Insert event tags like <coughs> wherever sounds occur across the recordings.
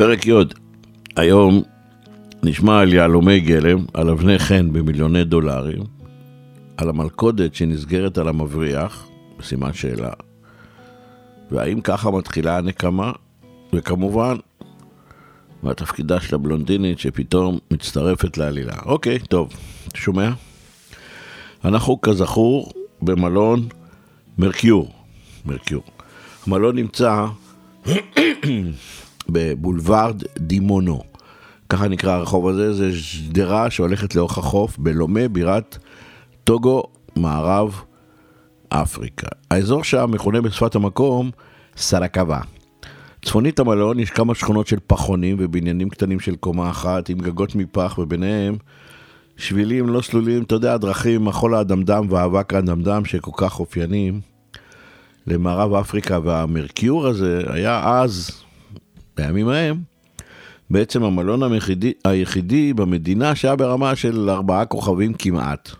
פרק י' היום נשמע על יהלומי גלם, על אבני חן במיליוני דולרים, על המלכודת שנסגרת על המבריח, בסימן שאלה, והאם ככה מתחילה הנקמה, וכמובן, מה תפקידה של הבלונדינית שפתאום מצטרפת לעלילה. אוקיי, טוב, שומע? אנחנו כזכור במלון מרקיור, מרקיור. המלון נמצא בבולווארד דימונו. ככה נקרא הרחוב הזה, זה שדרה שהולכת לאורך החוף בלומה, בירת טוגו, מערב אפריקה. האזור שם מכונה בשפת המקום סרקבה. צפונית המלון יש כמה שכונות של פחונים ובניינים קטנים של קומה אחת עם גגות מפח וביניהם שבילים לא סלולים, אתה יודע, דרכים, החול האדמדם והאבק האדמדם שכל כך אופיינים למערב אפריקה והמרקיור הזה היה אז בימים ההם, בעצם המלון היחידי, היחידי במדינה שהיה ברמה של ארבעה כוכבים כמעט.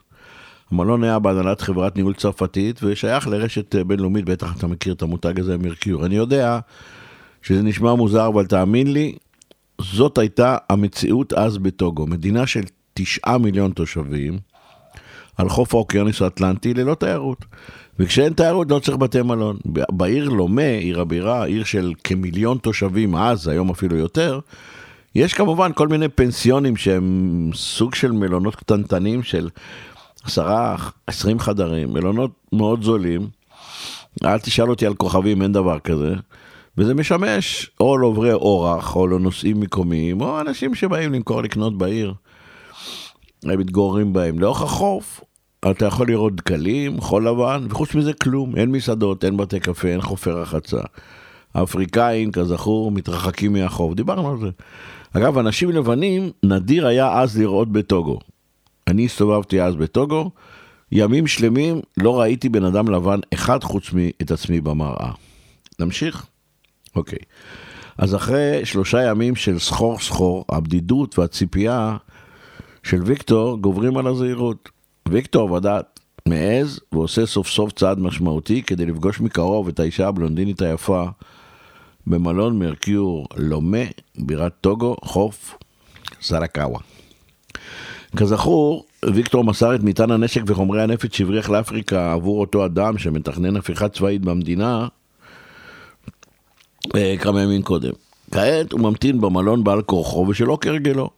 המלון היה בהנהלת חברת ניהול צרפתית ושייך לרשת בינלאומית, בטח אתה מכיר את המותג הזה, מרקיור. אני יודע שזה נשמע מוזר, אבל תאמין לי, זאת הייתה המציאות אז בטוגו, מדינה של תשעה מיליון תושבים, על חוף האוקיינוס האטלנטי ללא תיירות. וכשאין תיירות לא צריך בתי מלון. בעיר לומה, עיר הבירה, עיר של כמיליון תושבים אז, היום אפילו יותר, יש כמובן כל מיני פנסיונים שהם סוג של מלונות קטנטנים של עשרה, עשרים חדרים, מלונות מאוד זולים. אל תשאל אותי על כוכבים, אין דבר כזה. וזה משמש או לעוברי אורח, או לנוסעים מקומיים, או אנשים שבאים למכור לקנות בעיר. הם מתגוררים בהם. לאורך החוף אתה יכול לראות דקלים, חול לבן, וחוץ מזה כלום, אין מסעדות, אין בתי קפה, אין חופי רחצה. האפריקאים, כזכור, מתרחקים מהחוף, דיברנו על זה. אגב, אנשים לבנים, נדיר היה אז לראות בטוגו. אני הסתובבתי אז בטוגו, ימים שלמים לא ראיתי בן אדם לבן אחד חוץ מאת עצמי במראה. נמשיך? אוקיי. אז אחרי שלושה ימים של סחור סחור, הבדידות והציפייה של ויקטור גוברים על הזהירות. ויקטור ודעת מעז ועושה סוף סוף צעד משמעותי כדי לפגוש מקרוב את האישה הבלונדינית היפה במלון מרקיור לומה, בירת טוגו, חוף סרקאווה. כזכור, ויקטור מסר את מטען הנשק וחומרי הנפץ שהבריח לאפריקה עבור אותו אדם שמתכנן הפיכה צבאית במדינה אה, כמה ימים קודם. כעת הוא ממתין במלון בעל כורחו ושלא כהרגלו.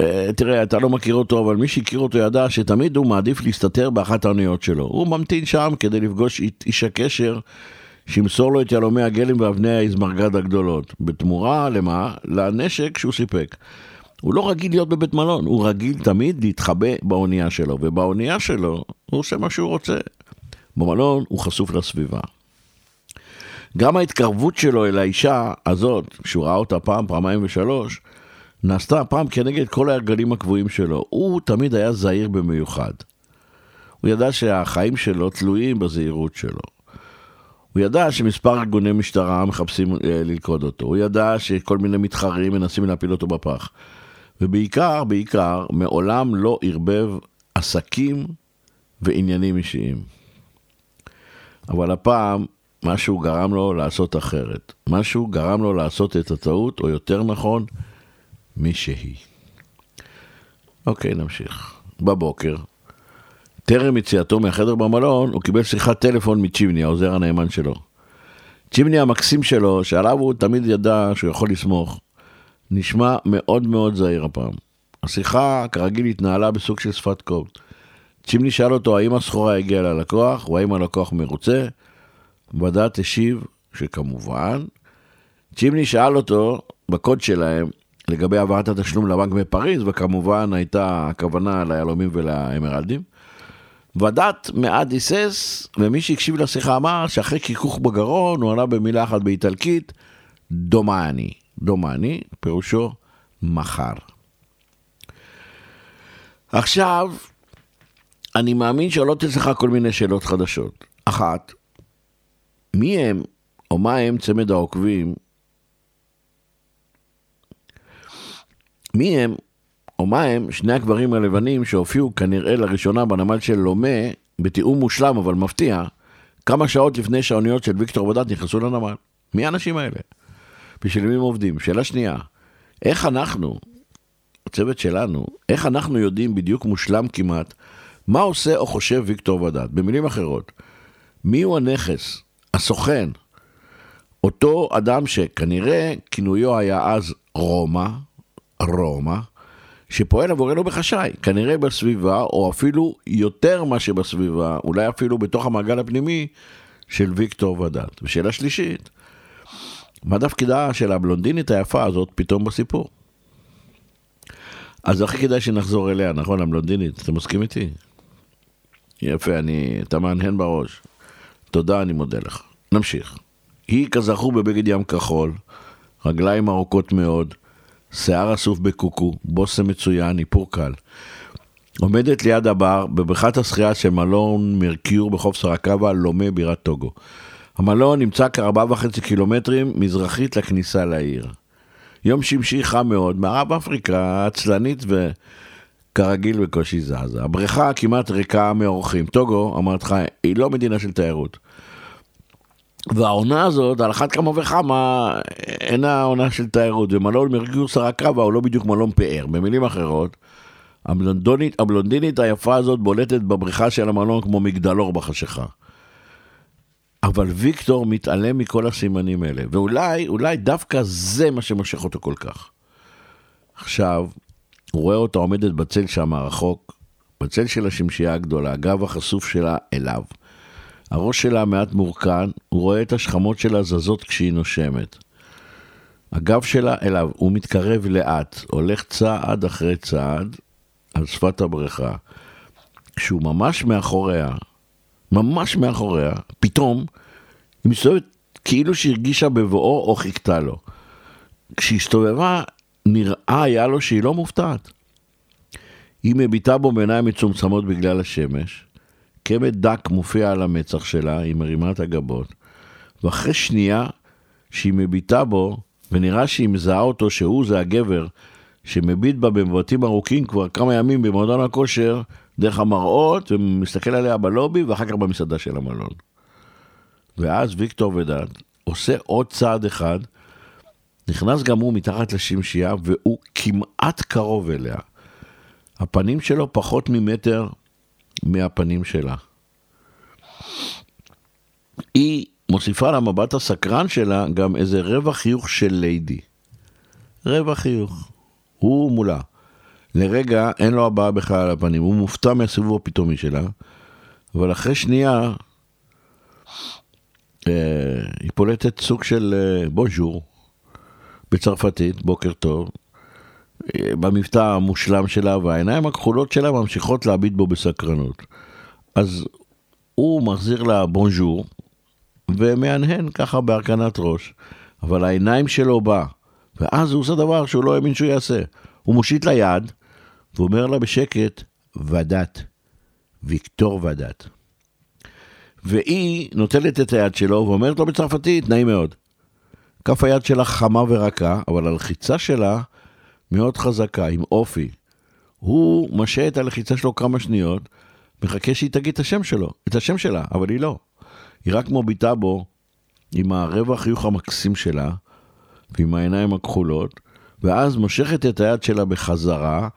אה, תראה, אתה לא מכיר אותו, אבל מי שהכיר אותו ידע שתמיד הוא מעדיף להסתתר באחת האוניות שלו. הוא ממתין שם כדי לפגוש איש הקשר שימסור לו את יהלומי הגלם ואבני האזמרגד הגדולות. בתמורה, למה? לנשק שהוא סיפק. הוא לא רגיל להיות בבית מלון, הוא רגיל תמיד להתחבא באונייה שלו, ובאונייה שלו הוא עושה מה שהוא רוצה. במלון הוא חשוף לסביבה. גם ההתקרבות שלו אל האישה הזאת, שהוא ראה אותה פעם, פעמיים ושלוש, נעשתה הפעם כנגד כל ההרגלים הקבועים שלו. הוא תמיד היה זהיר במיוחד. הוא ידע שהחיים שלו תלויים בזהירות שלו. הוא ידע שמספר ארגוני משטרה מחפשים אה, ללכוד אותו. הוא ידע שכל מיני מתחרים מנסים להפיל אותו בפח. ובעיקר, בעיקר, מעולם לא ערבב עסקים ועניינים אישיים. אבל הפעם משהו גרם לו לעשות אחרת. משהו גרם לו לעשות את הטעות, או יותר נכון, מי שהיא. אוקיי, נמשיך. בבוקר, טרם יציאתו מהחדר במלון, הוא קיבל שיחת טלפון מצ'יבני, העוזר הנאמן שלו. צ'יבני המקסים שלו, שעליו הוא תמיד ידע שהוא יכול לסמוך, נשמע מאוד מאוד זהיר הפעם. השיחה כרגיל התנהלה בסוג של שפת קוד. צ'ימני שאל אותו האם הסחורה הגיעה ללקוח, או האם הלקוח מרוצה. בדת השיב שכמובן. צ'ימני שאל אותו בקוד שלהם לגבי העברת התשלום לבנק בפריז, וכמובן הייתה הכוונה ליהלומים ולאמרלדים. ודת מעט היסס, ומי שהקשיב לשיחה אמר שאחרי קיכוך בגרון הוא ענה במילה אחת באיטלקית, דומני. דומני, פירושו מחר. עכשיו, אני מאמין שעולות אצלך כל מיני שאלות חדשות. אחת, מי הם או מה הם צמד העוקבים? מי הם או מה הם שני הגברים הלבנים שהופיעו כנראה לראשונה בנמל של לומה בתיאום מושלם אבל מפתיע כמה שעות לפני שהאוניות של ויקטור ודת נכנסו לנמל? מי האנשים האלה? בשביל מי הם עובדים? שאלה שנייה, איך אנחנו, הצוות שלנו, איך אנחנו יודעים בדיוק מושלם כמעט מה עושה או חושב ויקטור ודת? במילים אחרות, מי הוא הנכס, הסוכן, אותו אדם שכנראה כינויו היה אז רומא, רומא, שפועל עבורנו בחשאי, כנראה בסביבה, או אפילו יותר מאשר בסביבה, אולי אפילו בתוך המעגל הפנימי של ויקטור ודת. ושאלה שלישית, מה תפקידה של הבלונדינית היפה הזאת פתאום בסיפור? אז הכי כדאי שנחזור אליה, נכון, הבלונדינית, אתה מסכים איתי? יפה, אני, אתה מהנהן בראש. תודה, אני מודה לך. נמשיך. היא כזכור בבגד ים כחול, רגליים ארוכות מאוד, שיער אסוף בקוקו, בושם מצוין, איפור קל. עומדת ליד הבר בבריכת השחייה של מלון מרקיור בחוף סרקבה, לומה בירת טוגו. המלון נמצא כארבעה וחצי קילומטרים מזרחית לכניסה לעיר. יום שמשי חם מאוד, מערב אפריקה עצלנית וכרגיל בקושי זזה. הבריכה כמעט ריקה מאורחים. טוגו, אמרת לך, היא לא מדינה של תיירות. והעונה הזאת, על אחת כמה וכמה, אינה עונה של תיירות, ומלון מרגיור סרקבה הוא לא בדיוק מלון פאר. במילים אחרות, הבלונדינית, הבלונדינית היפה הזאת בולטת בבריכה של המלון כמו מגדלור בחשיכה. אבל ויקטור מתעלם מכל הסימנים האלה, ואולי, אולי דווקא זה מה שמושך אותו כל כך. עכשיו, הוא רואה אותה עומדת בצל שם רחוק, בצל של השמשייה הגדולה, הגב החשוף שלה אליו. הראש שלה מעט מורכן, הוא רואה את השכמות שלה זזות כשהיא נושמת. הגב שלה אליו, הוא מתקרב לאט, הולך צעד אחרי צעד על שפת הבריכה. כשהוא ממש מאחוריה, ממש מאחוריה, פתאום היא מסתובבת כאילו שהרגישה בבואו או חיכתה לו. כשהסתובבה, נראה היה לו שהיא לא מופתעת. היא מביטה בו בעיניים מצומצמות בגלל השמש, קמט דק מופיע על המצח שלה, היא מרימה את הגבות, ואחרי שנייה שהיא מביטה בו, ונראה שהיא מזהה אותו שהוא זה הגבר שמביט בה במבטים ארוכים כבר כמה ימים במועדון הכושר, דרך המראות, ומסתכל עליה בלובי, ואחר כך במסעדה של המלון. ואז ויקטור ודן עושה עוד צעד אחד, נכנס גם הוא מתחת לשמשייה, והוא כמעט קרוב אליה. הפנים שלו פחות ממטר מהפנים שלה. היא מוסיפה למבט הסקרן שלה גם איזה רבע חיוך של ליידי. רבע חיוך. הוא מולה. לרגע אין לו הבעה בכלל על הפנים, הוא מופתע מהסיבוב הפתאומי שלה, אבל אחרי שנייה אה, היא פולטת סוג של אה, בונז'ור בצרפתית, בוקר טוב, במבטא המושלם שלה, והעיניים הכחולות שלה ממשיכות להביט בו בסקרנות. אז הוא מחזיר לה בונז'ור, ומהנהן ככה בהרכנת ראש, אבל העיניים שלו בא, ואז הוא עושה דבר שהוא לא האמין שהוא יעשה. הוא מושיט לה יד, ואומר לה בשקט, ודת, ויקטור ודת. והיא נוטלת את היד שלו ואומרת לו בצרפתית, נעים מאוד. כף היד שלה חמה ורכה, אבל הלחיצה שלה מאוד חזקה, עם אופי. הוא משה את הלחיצה שלו כמה שניות, מחכה שהיא תגיד את השם שלו, את השם שלה, אבל היא לא. היא רק מוביטה בו עם הרבע החיוך המקסים שלה, ועם העיניים הכחולות, ואז מושכת את היד שלה בחזרה,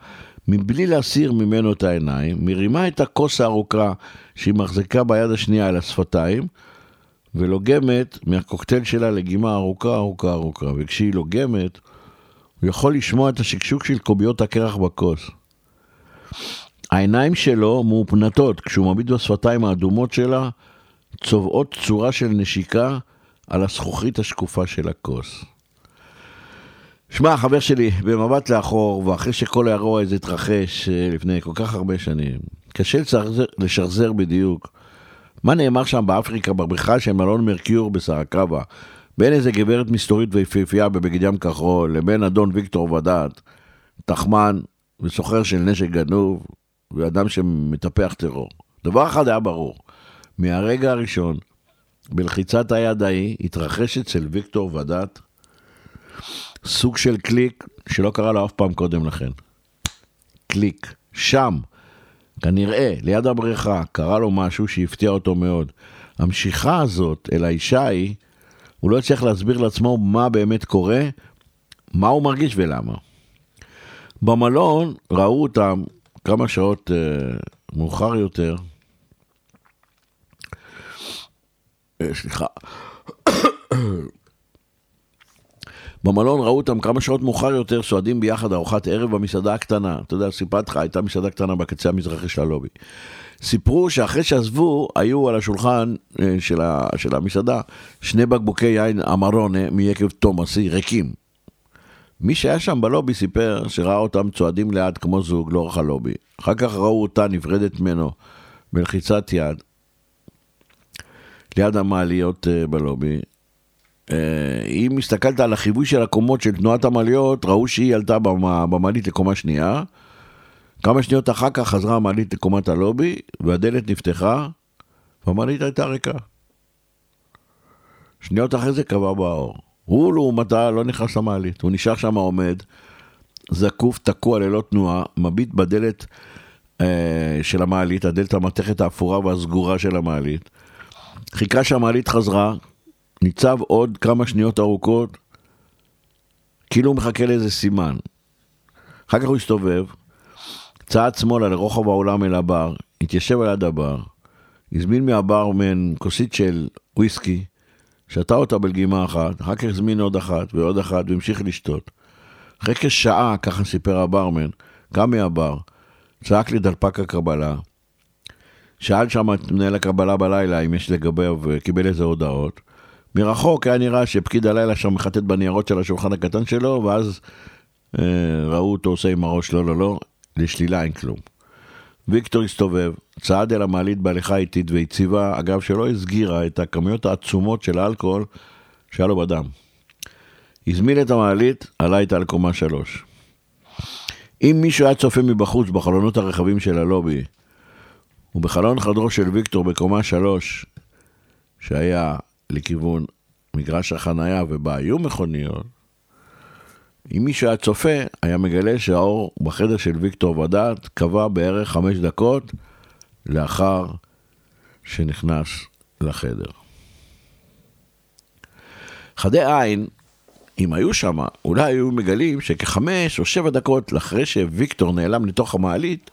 מבלי להסיר ממנו את העיניים, מרימה את הכוס הארוכה שהיא מחזיקה ביד השנייה על השפתיים, ולוגמת מהקוקטייל שלה לגימה ארוכה, ארוכה, ארוכה. וכשהיא לוגמת, הוא יכול לשמוע את השקשוק של קוביות הקרח בכוס. העיניים שלו מאופנתות כשהוא מביט בשפתיים האדומות שלה, צובעות צורה של נשיקה על הזכוכית השקופה של הכוס. שמע, חבר שלי, במבט לאחור, ואחרי שכל האירוע הזה התרחש אה, לפני כל כך הרבה שנים, קשה לשחזר, לשחזר בדיוק מה נאמר שם באפריקה בבריכה של מלון מרקיור בסרקבה, בין איזה גברת מסתורית ויפהפייה בבגד ים כחול, לבין אדון ויקטור ודעת, תחמן וסוחר של נשק גנוב, ואדם שמטפח טרור. דבר אחד היה ברור, מהרגע הראשון, בלחיצת היד ההיא, התרחש אצל ויקטור ודעת סוג של קליק שלא קרה לו אף פעם קודם לכן. קליק. שם, כנראה, ליד הבריכה, קרה לו משהו שהפתיע אותו מאוד. המשיכה הזאת אל האישה ההיא, הוא לא הצליח להסביר לעצמו מה באמת קורה, מה הוא מרגיש ולמה. במלון ראו אותם כמה שעות אה, מאוחר יותר, אה, סליחה, במלון ראו אותם כמה שעות מאוחר יותר סועדים ביחד ארוחת ערב במסעדה הקטנה. אתה יודע, סיפרתי לך, הייתה מסעדה קטנה בקצה המזרחי של הלובי. סיפרו שאחרי שעזבו, היו על השולחן אה, של, ה, של המסעדה שני בקבוקי יין אמרונה מיקב תומאסי ריקים. מי שהיה שם בלובי סיפר שראה אותם צועדים לאט כמו זוג לאורך הלובי. אחר כך ראו אותה נפרדת ממנו בלחיצת יד ליד המעליות אה, בלובי. אה, אם מסתכלת על החיווי של הקומות של תנועת המעליות, ראו שהיא עלתה במעלית לקומה שנייה. כמה שניות אחר כך חזרה המעלית לקומת הלובי, והדלת נפתחה, והמעלית הייתה ריקה. שניות אחרי זה קבע באור. הוא לעומתה לא נכנס למעלית, הוא נשאר שם עומד, זקוף, תקוע ללא תנועה, מביט בדלת אה, של המעלית, הדלת המתכת האפורה והסגורה של המעלית. חיכה שהמעלית חזרה, ניצב עוד כמה שניות ארוכות, כאילו הוא מחכה לאיזה סימן. אחר כך הוא הסתובב, צעד שמאלה לרוחב האולם אל הבר, התיישב על יד הבר, הזמין מהברמן כוסית של וויסקי, שתה אותה בלגימה אחת, אחר כך הזמין עוד אחת ועוד אחת והמשיך לשתות. אחרי כשעה, ככה סיפר הברמן, קם מהבר, צעק לי דלפק הקבלה, שאל שם את מנהל הקבלה בלילה אם יש לגביו, קיבל איזה הודעות. מרחוק היה נראה שפקיד הלילה שם מחטט בניירות של השולחן הקטן שלו, ואז אה, ראו אותו עושה עם הראש לא לא לא, לשלילה אין כלום. ויקטור הסתובב, צעד אל המעלית בהליכה איטית ויציבה, אגב שלא הסגירה את הכמויות העצומות של האלכוהול שהיה לו בדם. הזמין את המעלית, עלה איתה לקומה שלוש. אם מישהו היה צופה מבחוץ בחלונות הרחבים של הלובי, ובחלון חדרו של ויקטור בקומה שלוש, שהיה לכיוון מגרש החנייה ובה היו מכוניות, אם מישהו היה צופה, היה מגלה שהאור בחדר של ויקטור ודעת קבע בערך חמש דקות לאחר שנכנס לחדר. חדי עין, אם היו שם, אולי היו מגלים שכחמש או שבע דקות אחרי שוויקטור נעלם לתוך המעלית,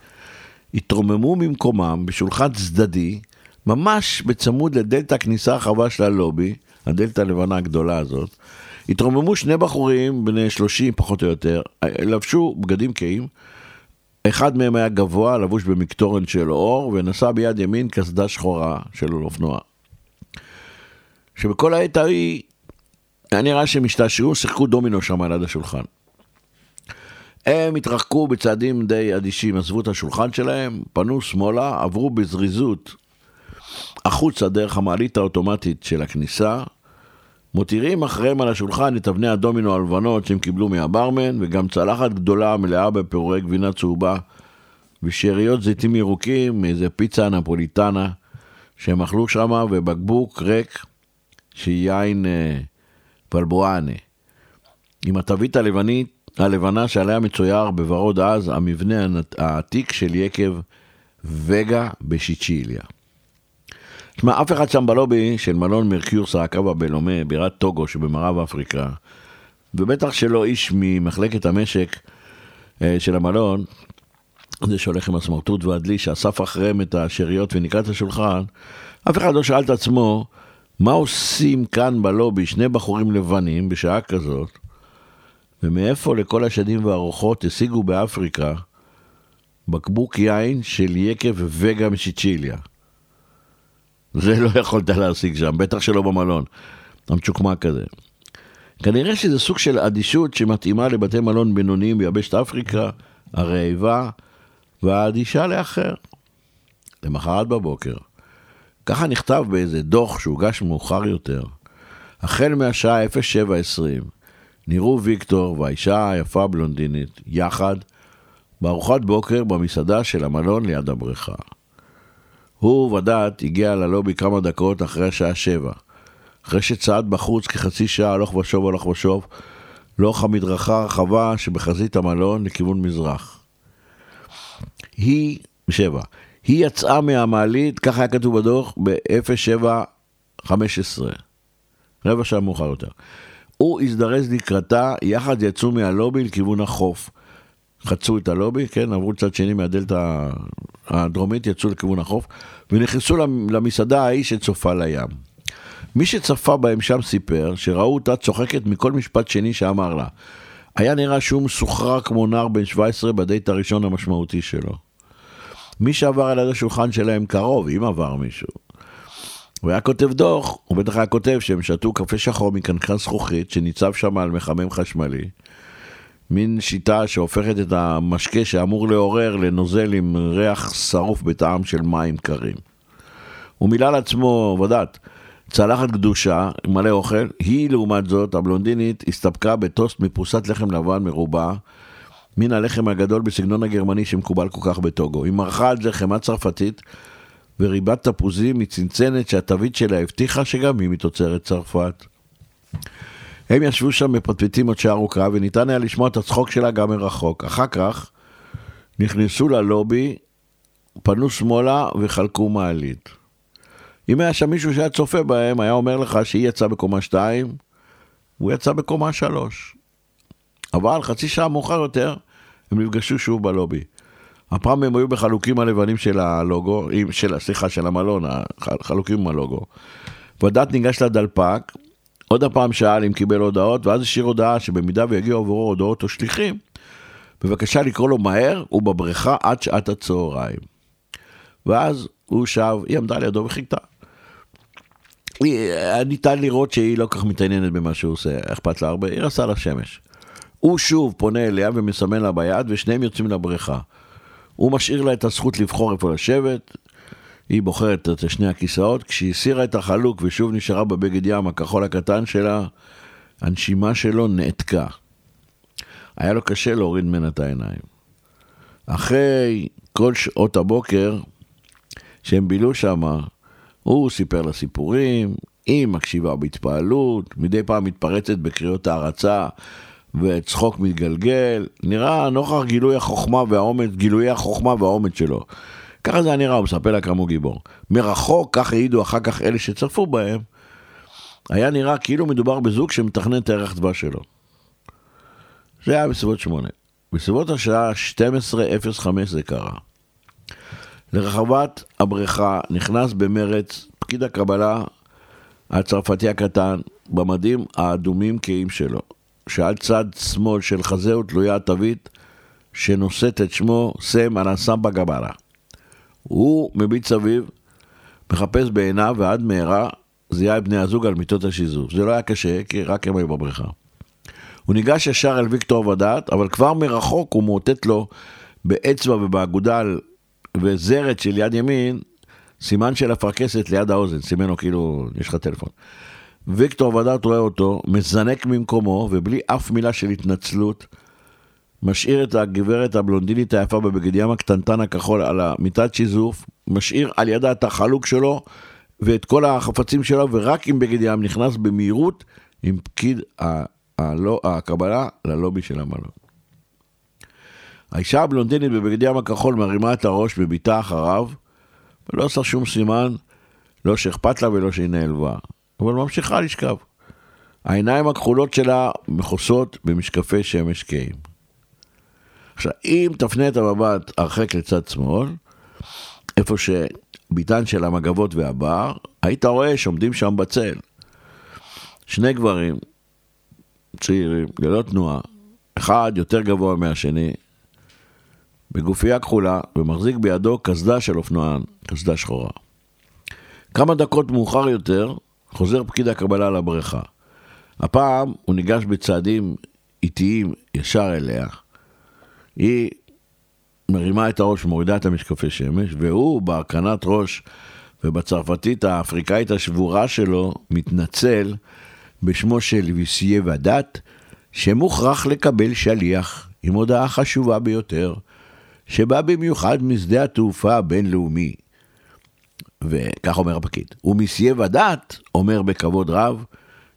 התרוממו ממקומם בשולחן צדדי ממש בצמוד לדלת הכניסה הרחבה של הלובי, הדלת הלבנה הגדולה הזאת, התרוממו שני בחורים בני 30 פחות או יותר, לבשו בגדים כהים, אחד מהם היה גבוה, לבוש במקטורן של אור, ונשא ביד ימין קסדה שחורה של אופנוע. שבכל העת ההיא, היה נראה שהם השתעשעו, שיחקו דומינו שם על יד השולחן. הם התרחקו בצעדים די אדישים, עזבו את השולחן שלהם, פנו שמאלה, עברו בזריזות החוצה דרך המעלית האוטומטית של הכניסה, מותירים אחריהם על השולחן את אבני הדומינו הלבנות שהם קיבלו מהברמן, וגם צלחת גדולה מלאה בפירורי גבינה צהובה, ושאריות זיתים ירוקים מאיזה פיצה נפוליטנה שהם אכלו שמה, ובקבוק ריק של יין אה, פלבואנה. עם התווית הלבנית, הלבנה שעליה מצויר בוורוד עז המבנה העתיק של יקב וגה בשיצ'יליה. תשמע, אף אחד שם בלובי של מלון מרקיור סרקבה בלומה, בירת טוגו שבמערב אפריקה, ובטח שלא איש ממחלקת המשק אה, של המלון, זה שהולך עם הסמרטוט והדלי, שאסף אחריהם את השאריות ונקרא את השולחן, אף אחד לא שאל את עצמו, מה עושים כאן בלובי שני בחורים לבנים בשעה כזאת, ומאיפה לכל השדים והרוחות השיגו באפריקה בקבוק יין של יקב וגה משיצ'יליה. זה לא יכולת להשיג שם, בטח שלא במלון. המצ'וקמק כזה. כנראה שזה סוג של אדישות שמתאימה לבתי מלון בינוניים ביבשת אפריקה, הרעבה והאדישה לאחר. למחרת בבוקר, ככה נכתב באיזה דוח שהוגש מאוחר יותר, החל מהשעה 07:20 נראו ויקטור והאישה היפה הבלונדינית יחד בארוחת בוקר במסעדה של המלון ליד הבריכה. הוא ודת הגיע ללובי כמה דקות אחרי השעה שבע. אחרי שצעד בחוץ כחצי שעה הלוך ושוב הלוך ושוב, לאורך המדרכה הרחבה שבחזית המלון לכיוון מזרח. היא, שבע, היא יצאה מהמעלית, ככה היה כתוב בדוח, ב-07:15, רבע שעה מאוחר יותר. הוא הזדרז לקראתה, יחד יצאו מהלובי לכיוון החוף. חצו את הלובי, כן, עברו צד שני מהדלתא הדרומית, יצאו לכיוון החוף, ונכנסו למסעדה ההיא שצופה לים. מי שצפה בהם שם סיפר שראו אותה צוחקת מכל משפט שני שאמר לה. היה נראה שהוא מסוחרר כמו נער בן 17 בדייט הראשון המשמעותי שלו. מי שעבר על השולחן שלהם קרוב, אם עבר מישהו. הוא היה כותב דוח, הוא בטח היה כותב שהם שתו קפה שחור מקנקן זכוכית שניצב שם על מחמם חשמלי. מין שיטה שהופכת את המשקה שאמור לעורר לנוזל עם ריח שרוף בטעם של מים קרים. הוא מילא לעצמו, ודעת, צלחת גדושה, מלא אוכל, היא לעומת זאת, הבלונדינית, הסתפקה בטוסט מפרוסת לחם לבן מרובע, מן הלחם הגדול בסגנון הגרמני שמקובל כל כך בטוגו. היא מרחה על זה חמאה צרפתית וריבת תפוזים מצנצנת שהתווית שלה הבטיחה שגם היא מתוצרת צרפת. הם ישבו שם מפטפטים עוד שעה ארוכה וניתן היה לשמוע את הצחוק שלה גם מרחוק. אחר כך נכנסו ללובי, פנו שמאלה וחלקו מעלית. אם היה שם מישהו שהיה צופה בהם, היה אומר לך שהיא יצאה בקומה 2, הוא יצא בקומה 3. אבל חצי שעה מאוחר יותר, הם נפגשו שוב בלובי. הפעם הם היו בחלוקים הלבנים של הלוגו, של, סליחה, של המלון, החלוקים עם הלוגו. ודת ניגש לדלפק, עוד הפעם שאל אם קיבל הודעות, ואז השאיר הודעה שבמידה ויגיעו עבורו הודעות או שליחים, בבקשה לקרוא לו מהר ובבריכה עד שעת הצהריים. ואז הוא שב, היא עמדה לידו וחיכתה. ניתן לראות שהיא לא כך מתעניינת במה שהוא עושה, אכפת לה הרבה, היא רצה לשמש. הוא שוב פונה אליה ומסמן לה ביד, ושניהם יוצאים לבריכה. הוא משאיר לה את הזכות לבחור איפה לשבת, היא בוחרת את שני הכיסאות, כשהיא הסירה את החלוק ושוב נשארה בבגד ים הכחול הקטן שלה, הנשימה שלו נעתקה. היה לו קשה להוריד ממנה את העיניים. אחרי כל שעות הבוקר שהם בילו שמה, הוא סיפר לה סיפורים, היא מקשיבה בהתפעלות, מדי פעם מתפרצת בקריאות הערצה וצחוק מתגלגל, נראה נוכח גילוי החוכמה והאומץ, גילויי החוכמה והאומץ שלו. ככה זה היה נראה, הוא מספר לה כמה הוא גיבור. מרחוק, כך העידו אחר כך אלה שצפו בהם, היה נראה כאילו מדובר בזוג שמתכנן את הערך דבש שלו. זה היה בסביבות שמונה. בסביבות השעה 12:05 זה קרה. לרחבת הבריכה נכנס במרץ פקיד הקבלה הצרפתי הקטן במדים האדומים כהים שלו, שעל צד שמאל של חזהו תלויה התווית שנושאת את שמו סם אנסמבה גברה. הוא מביט סביב, מחפש בעיניו ועד מהרה זיהה את בני הזוג על מיטות השיזוף. זה לא היה קשה, כי רק הם היו בבריכה. הוא ניגש ישר אל ויקטור ודעת, אבל כבר מרחוק הוא מאותת לו באצבע ובאגודל וזרת של יד ימין, סימן של אפרכסת ליד האוזן, סימן לו כאילו, יש לך טלפון. ויקטור ודעת רואה אותו, מזנק ממקומו, ובלי אף מילה של התנצלות, משאיר את הגברת הבלונדינית היפה בבגד ים הקטנטן הכחול על המיטת שיזוף, משאיר על ידה את החלוק שלו ואת כל החפצים שלו, ורק עם בגד ים נכנס במהירות עם פקיד הקבלה ללובי של המלון. האישה הבלונדינית בבגד ים הכחול מרימה את הראש בביטה אחריו, ולא עושה שום סימן, לא שאכפת לה ולא שהיא נעלבה, אבל ממשיכה לשכב. העיניים הכחולות שלה מכוסות במשקפי שמש כהים. עכשיו, אם תפנה את המבט הרחק לצד שמאל, איפה שביתן של המגבות והבר, היית רואה שעומדים שם בצל. שני גברים צעירים, ללא תנועה, אחד יותר גבוה מהשני, בגופייה כחולה, ומחזיק בידו קסדה של אופנוען, קסדה שחורה. כמה דקות מאוחר יותר, חוזר פקיד הקבלה לבריכה. הפעם הוא ניגש בצעדים איטיים ישר אליה. היא מרימה את הראש, מורידה את המשקפי שמש, והוא בהרכנת ראש ובצרפתית האפריקאית השבורה שלו מתנצל בשמו של ויסיה ודת, שמוכרח לקבל שליח עם הודעה חשובה ביותר, שבא במיוחד משדה התעופה הבינלאומי. וכך אומר הפקיד. ומסיה ודת אומר בכבוד רב,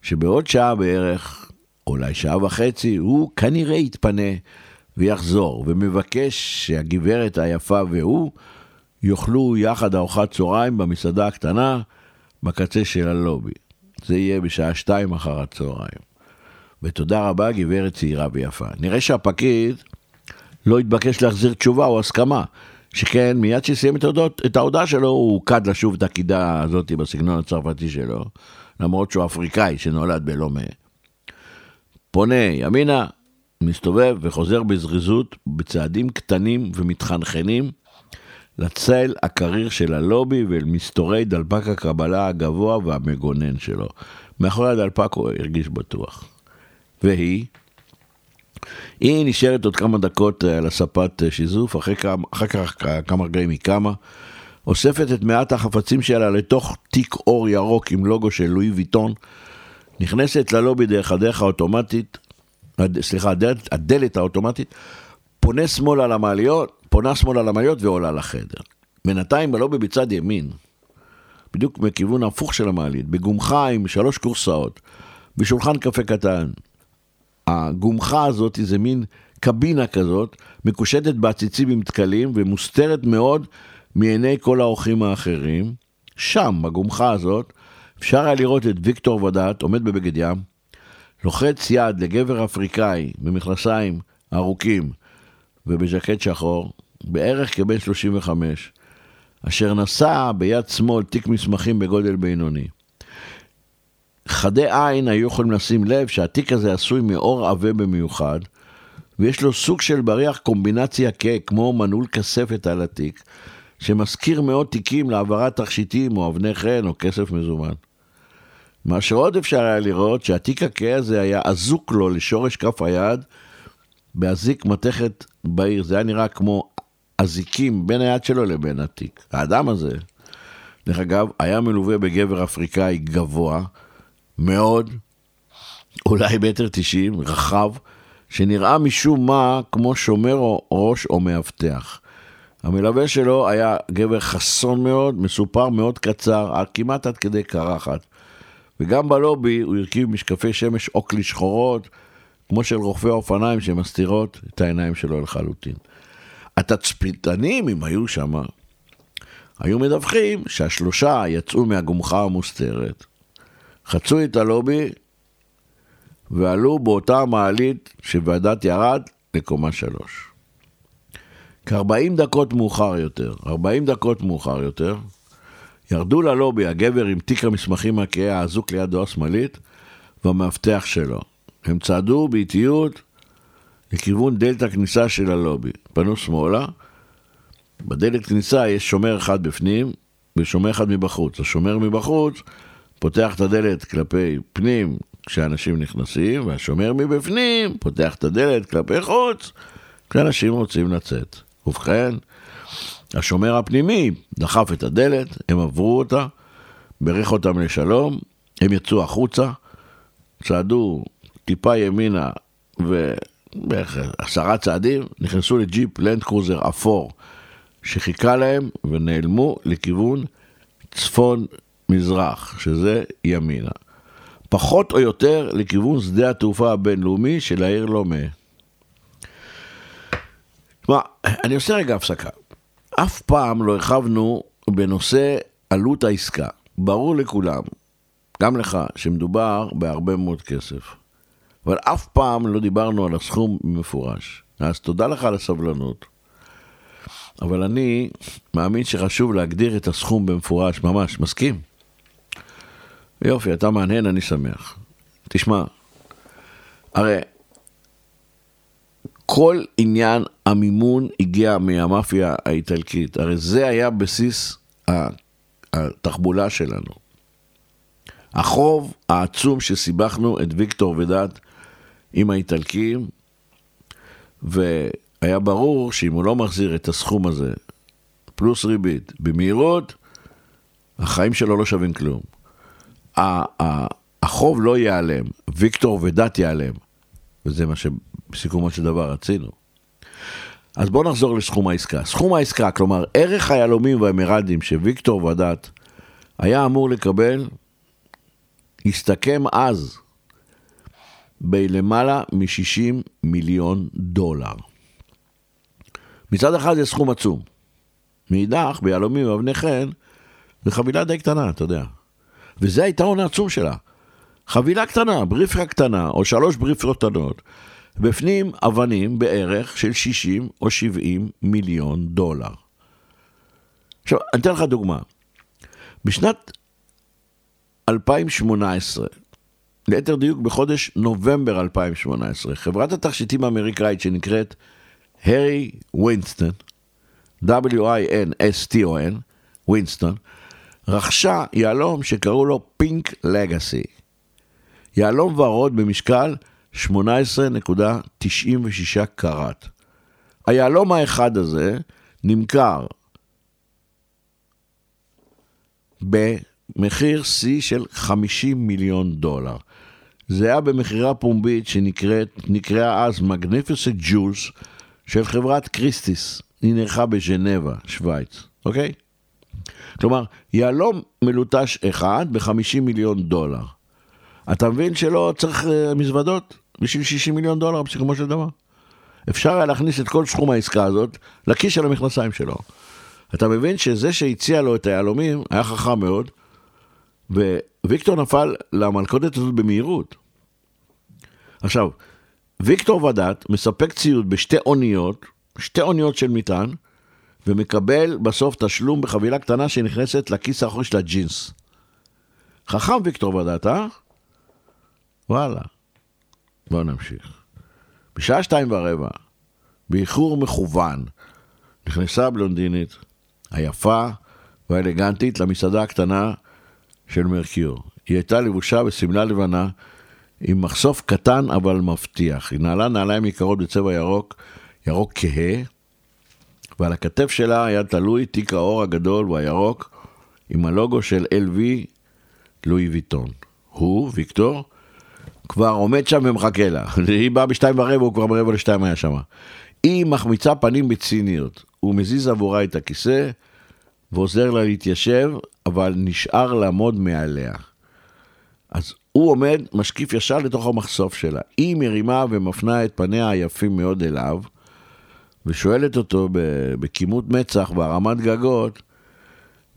שבעוד שעה בערך, אולי שעה וחצי, הוא כנראה יתפנה ויחזור, ומבקש שהגברת היפה והוא יאכלו יחד ארוחת צהריים במסעדה הקטנה בקצה של הלובי. זה יהיה בשעה שתיים אחר הצהריים. ותודה רבה, גברת צעירה ויפה. נראה שהפקיד לא התבקש להחזיר תשובה או הסכמה, שכן מיד שסיים את, ההודעות, את ההודעה שלו, הוא קד לשוב את הקידה הזאת בסגנון הצרפתי שלו, למרות שהוא אפריקאי שנולד בלומה. פונה ימינה, מסתובב וחוזר בזריזות, בצעדים קטנים ומתחנחנים, לצל הקריר של הלובי ואל מסתורי דלפק הקבלה הגבוה והמגונן שלו. מאחורי הדלפק הוא הרגיש בטוח. והיא? היא נשארת עוד כמה דקות אה, על הספת אה, שיזוף, אחרי כמה, אחר כך כמה רגעים היא קמה, אוספת את מעט החפצים שלה לתוך תיק אור ירוק עם לוגו של לואי ויטון, נכנסת ללובי דרך הדרך האוטומטית, סליחה, הדלת, הדלת האוטומטית, פונה שמאלה למעליות, פונה שמאלה למעליות ועולה לחדר. בינתיים בלובי בצד ימין, בדיוק מכיוון ההפוך של המעלית, בגומחה עם שלוש קורסאות, בשולחן קפה קטן. הגומחה הזאת זה מין קבינה כזאת, מקושטת בעציצים עם תקלים ומוסתרת מאוד מעיני כל האורחים האחרים. שם, בגומחה הזאת, אפשר היה לראות את ויקטור ודעת עומד בבגד ים, לוחץ יד לגבר אפריקאי במכנסיים ארוכים ובז'קט שחור, בערך כבן 35, אשר נשא ביד שמאל תיק מסמכים בגודל בינוני. חדי עין היו יכולים לשים לב שהתיק הזה עשוי מאור עבה במיוחד, ויש לו סוג של בריח קומבינציה כ... כמו מנעול כספת על התיק, שמזכיר מאוד תיקים להעברת תכשיטים או אבני חן או כסף מזומן. מה שעוד אפשר היה לראות, שהתיק הכהה הזה היה אזוק לו לשורש כף היד באזיק מתכת בעיר. זה היה נראה כמו אזיקים בין היד שלו לבין התיק. האדם הזה, דרך אגב, היה מלווה בגבר אפריקאי גבוה מאוד, אולי מטר תשעים, רחב, שנראה משום מה כמו שומר ראש או מאבטח. המלווה שלו היה גבר חסון מאוד, מסופר מאוד קצר, כמעט עד כדי קרחת. וגם בלובי הוא הרכיב משקפי שמש אוקלי שחורות, כמו של רוכבי האופניים שמסתירות את העיניים שלו לחלוטין. התצפיתנים, אם היו שם, היו מדווחים שהשלושה יצאו מהגומחה המוסתרת, חצו את הלובי ועלו באותה מעלית שוועדת ירד לקומה שלוש. כ-40 דקות מאוחר יותר, 40 דקות מאוחר יותר, ירדו ללובי הגבר עם תיק המסמכים הכהה האזוק לידו השמאלית והמאבטח שלו. הם צעדו באיטיות לכיוון דלת הכניסה של הלובי. פנו שמאלה, בדלת כניסה יש שומר אחד בפנים ושומר אחד מבחוץ. השומר מבחוץ פותח את הדלת כלפי פנים כשאנשים נכנסים, והשומר מבפנים פותח את הדלת כלפי חוץ כשאנשים רוצים לצאת. ובכן, השומר הפנימי דחף את הדלת, הם עברו אותה, בירך אותם לשלום, הם יצאו החוצה, צעדו טיפה ימינה ובערך עשרה צעדים, נכנסו לג'יפ לנד קרוזר אפור שחיכה להם ונעלמו לכיוון צפון מזרח, שזה ימינה. פחות או יותר לכיוון שדה התעופה הבינלאומי של העיר לומה. תשמע, אני עושה רגע הפסקה. אף פעם לא הרחבנו בנושא עלות העסקה. ברור לכולם, גם לך, שמדובר בהרבה מאוד כסף. אבל אף פעם לא דיברנו על הסכום במפורש. אז תודה לך על הסבלנות. אבל אני מאמין שחשוב להגדיר את הסכום במפורש, ממש, מסכים. יופי, אתה מהנהן, אני שמח. תשמע, הרי כל עניין המימון הגיע מהמאפיה האיטלקית. הרי זה היה בסיס התחבולה שלנו. החוב העצום שסיבכנו את ויקטור ודת עם האיטלקים, והיה ברור שאם הוא לא מחזיר את הסכום הזה, פלוס ריבית, במהירות, החיים שלו לא שווים כלום. החוב לא ייעלם, ויקטור ודת ייעלם, וזה מה שבסיכומו של דבר רצינו. אז בואו נחזור לסכום העסקה. סכום העסקה, כלומר ערך היהלומים והאמרלדים שוויקטור ודת היה אמור לקבל, הסתכם אז בלמעלה מ-60 מיליון דולר. מצד אחד זה סכום עצום. מאידך, ביהלומים ואבני חן, זה חבילה די קטנה, אתה יודע. וזה היתרון העצום שלה. חבילה קטנה, בריפרה קטנה, או שלוש בריפרות קטנות, בפנים אבנים בערך של 60 או 70 מיליון דולר. עכשיו, אני אתן לך דוגמה. בשנת 2018, ליתר דיוק בחודש נובמבר 2018, חברת התכשיטים האמריקאית שנקראת הרי ווינסטון, W-I-N-S-T-O-N, ווינסטון, רכשה יהלום שקראו לו פינק לגאסי. יהלום ורוד במשקל 18.96 קראט. היהלום האחד הזה נמכר במחיר שיא של 50 מיליון דולר. זה היה במכירה פומבית שנקראה אז Magnificent Jules של חברת קריסטיס. היא נערכה בז'נבה, שווייץ, אוקיי? כלומר, יהלום מלוטש אחד ב-50 מיליון דולר. אתה מבין שלא צריך uh, מזוודות בשביל 60 מיליון דולר בסיכומו של דבר? אפשר היה להכניס את כל סכום העסקה הזאת לכיס של המכנסיים שלו. אתה מבין שזה שהציע לו את היהלומים היה חכם מאוד, וויקטור נפל למלכודת הזאת במהירות. עכשיו, ויקטור ודת מספק ציוד בשתי אוניות, שתי אוניות של מטען, ומקבל בסוף תשלום בחבילה קטנה שנכנסת לכיס האחורי של הג'ינס. חכם ויקטור ודת, אה? וואלה. בואו נמשיך. בשעה שתיים ורבע, באיחור מכוון, נכנסה הבלונדינית, היפה והאלגנטית, למסעדה הקטנה של מרקיור. היא הייתה לבושה בשמלה לבנה, עם מחשוף קטן אבל מבטיח. היא נעלה נעליים יקרות בצבע ירוק, ירוק כהה, ועל הכתף שלה היה תלוי תיק האור הגדול והירוק, עם הלוגו של LV לואי ויטון. הוא, ויקטור, כבר עומד שם ומחכה לה. <laughs> היא באה בשתיים ורבע, הוא כבר ברבע לשתיים היה שם. היא מחמיצה פנים בציניות. הוא מזיז עבורה את הכיסא ועוזר לה להתיישב, אבל נשאר לעמוד מעליה. אז הוא עומד, משקיף ישר לתוך המחשוף שלה. היא מרימה ומפנה את פניה היפים מאוד אליו, ושואלת אותו בכימות מצח והרמת גגות,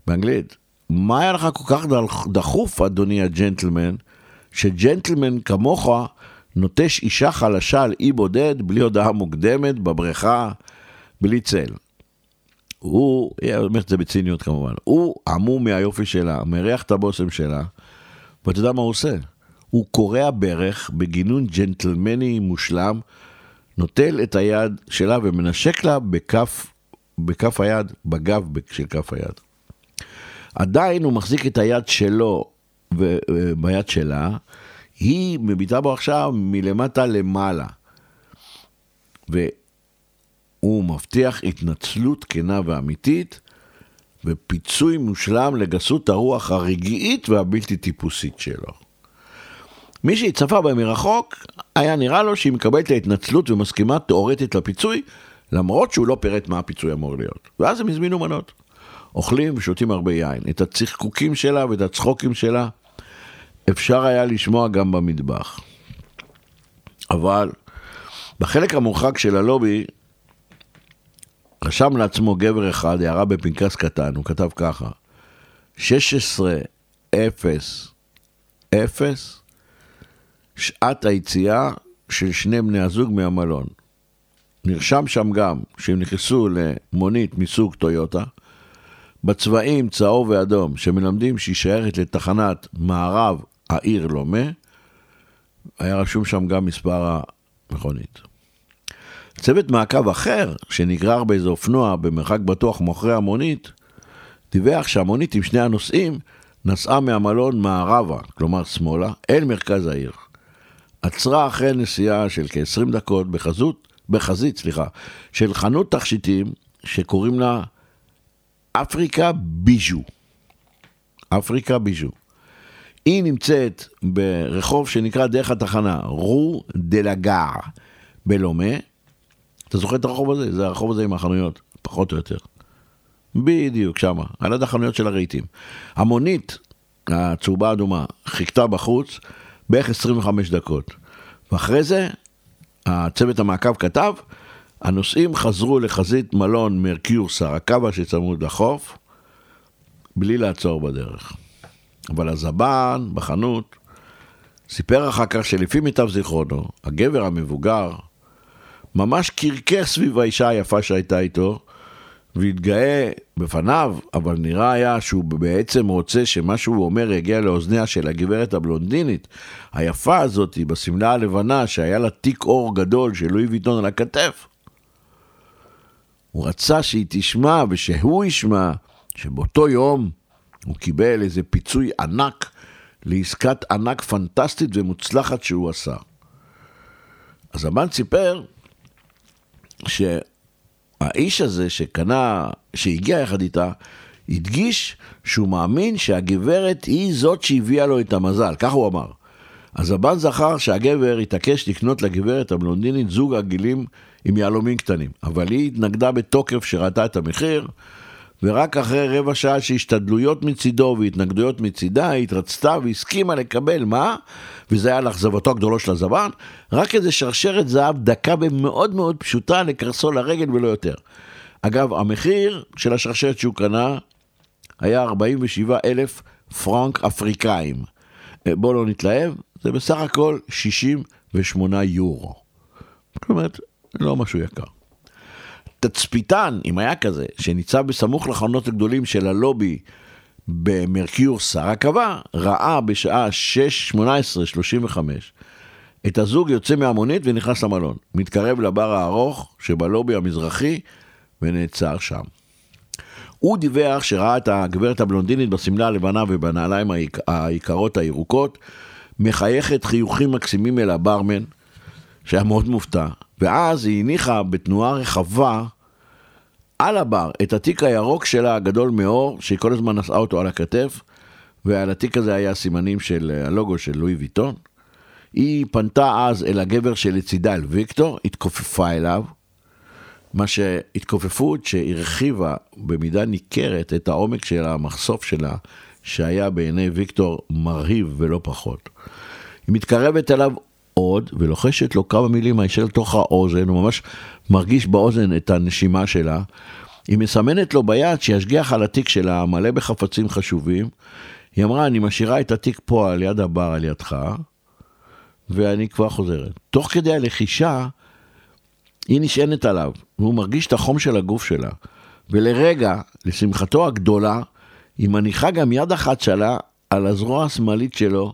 באנגלית, מה היה לך כל כך דחוף, אדוני הג'נטלמן, שג'נטלמן כמוך נוטש אישה חלשה על אי בודד, בלי הודעה מוקדמת, בבריכה, בלי צל. הוא, היא אומרת את זה בציניות כמובן, הוא עמום מהיופי שלה, מריח את הבושם שלה, ואתה יודע מה הוא עושה? הוא קורע ברך בגינון ג'נטלמני מושלם, נוטל את היד שלה ומנשק לה בכף, בכף היד, בגב של כף היד. עדיין הוא מחזיק את היד שלו ביד שלה, היא מביטה בו עכשיו מלמטה למעלה. והוא מבטיח התנצלות כנה ואמיתית, ופיצוי מושלם לגסות הרוח הרגעית והבלתי טיפוסית שלו. מי שצפה בה מרחוק, היה נראה לו שהיא מקבלת ההתנצלות ומסכימה תאורטית לפיצוי, למרות שהוא לא פירט מה הפיצוי אמור להיות. ואז הם הזמינו מנות. אוכלים ושותים הרבה יין. את הצחקוקים שלה ואת הצחוקים שלה אפשר היה לשמוע גם במטבח. אבל בחלק המורחק של הלובי רשם לעצמו גבר אחד הערה בפנקס קטן, הוא כתב ככה: 16 0 0 שעת היציאה של שני בני הזוג מהמלון. נרשם שם גם שהם נכנסו למונית מסוג טויוטה, בצבעים צהוב ואדום, שמלמדים שהיא שייכת לתחנת מערב העיר לומה, היה רשום שם גם מספר המכונית. צוות מעקב אחר, שנגרר באיזה אופנוע במרחק בטוח מאחורי המונית, דיווח שהמונית עם שני הנוסעים נסעה מהמלון מערבה, כלומר שמאלה, אל מרכז העיר. עצרה אחרי נסיעה של כ-20 דקות בחזות, בחזית, סליחה, של חנות תכשיטים שקוראים לה אפריקה ביז'ו. אפריקה ביז'ו. היא נמצאת ברחוב שנקרא דרך התחנה, רו דה לגר בלומה. אתה זוכר את הרחוב הזה? זה הרחוב הזה עם החנויות, פחות או יותר. בדיוק, שמה, על יד החנויות של הרהיטים. המונית הצהובה האדומה חיכתה בחוץ בערך 25 דקות. ואחרי זה, הצוות המעקב כתב, הנוסעים חזרו לחזית מלון מרקיור סרקבה שצמוד לחוף, בלי לעצור בדרך. אבל הזבן בחנות סיפר אחר כך שלפי מיטב זיכרונו, הגבר המבוגר ממש קרקר סביב האישה היפה שהייתה איתו, והתגאה בפניו, אבל נראה היה שהוא בעצם רוצה שמה שהוא אומר יגיע לאוזניה של הגברת הבלונדינית, היפה הזאת, בשמלה הלבנה, שהיה לה תיק אור גדול של לואי ויטון על הכתף. הוא רצה שהיא תשמע ושהוא ישמע שבאותו יום הוא קיבל איזה פיצוי ענק לעסקת ענק פנטסטית ומוצלחת שהוא עשה. אז הבן סיפר שהאיש הזה שקנה, שהגיע יחד איתה, הדגיש שהוא מאמין שהגברת היא זאת שהביאה לו את המזל, כך הוא אמר. אז הבן זכר שהגבר התעקש לקנות לגברת הבלונדינית זוג עגילים עם יהלומים קטנים, אבל היא התנגדה בתוקף שראתה את המחיר, ורק אחרי רבע שעה של השתדלויות מצידו והתנגדויות מצידה, היא התרצתה והסכימה לקבל מה? וזה היה לאכזבתו הגדולו של הזבן, רק איזה שרשרת זהב דקה ומאוד מאוד פשוטה לקרסו לרגל ולא יותר. אגב, המחיר של השרשרת שהוא קנה היה 47 אלף פרנק אפריקאים. אה, בואו לא נתלהב, זה בסך הכל 68 יורו. זאת אומרת, לא משהו יקר. תצפיתן, אם היה כזה, שניצב בסמוך לחלונות הגדולים של הלובי במרקיור סרקבה, ראה בשעה 6:18:35 את הזוג יוצא מהמונית ונכנס למלון. מתקרב לבר הארוך שבלובי המזרחי ונעצר שם. הוא דיווח שראה את הגברת הבלונדינית בשמלה הלבנה ובנעליים היקרות הירוקות, מחייכת חיוכים מקסימים אל הברמן, שהיה מאוד מופתע, ואז היא הניחה בתנועה רחבה על הבר את התיק הירוק שלה הגדול מאור, שהיא כל הזמן נשאה אותו על הכתף, ועל התיק הזה היה סימנים של הלוגו של לואי ויטון. היא פנתה אז אל הגבר שלצידה, אל ויקטור, התכופפה אליו, מה שהתכופפות שהרחיבה במידה ניכרת את העומק של המחשוף שלה, שהיה בעיני ויקטור מרהיב ולא פחות. היא מתקרבת אליו עוד ולוחשת לו כמה מילים הישר לתוך האוזן, הוא ממש מרגיש באוזן את הנשימה שלה. היא מסמנת לו ביד שישגיח על התיק שלה מלא בחפצים חשובים. היא אמרה, אני משאירה את התיק פה על יד הבר על ידך, ואני כבר חוזרת. תוך כדי הלחישה, היא נשענת עליו, והוא מרגיש את החום של הגוף שלה. ולרגע, לשמחתו הגדולה, היא מניחה גם יד אחת שלה על הזרוע השמאלית שלו,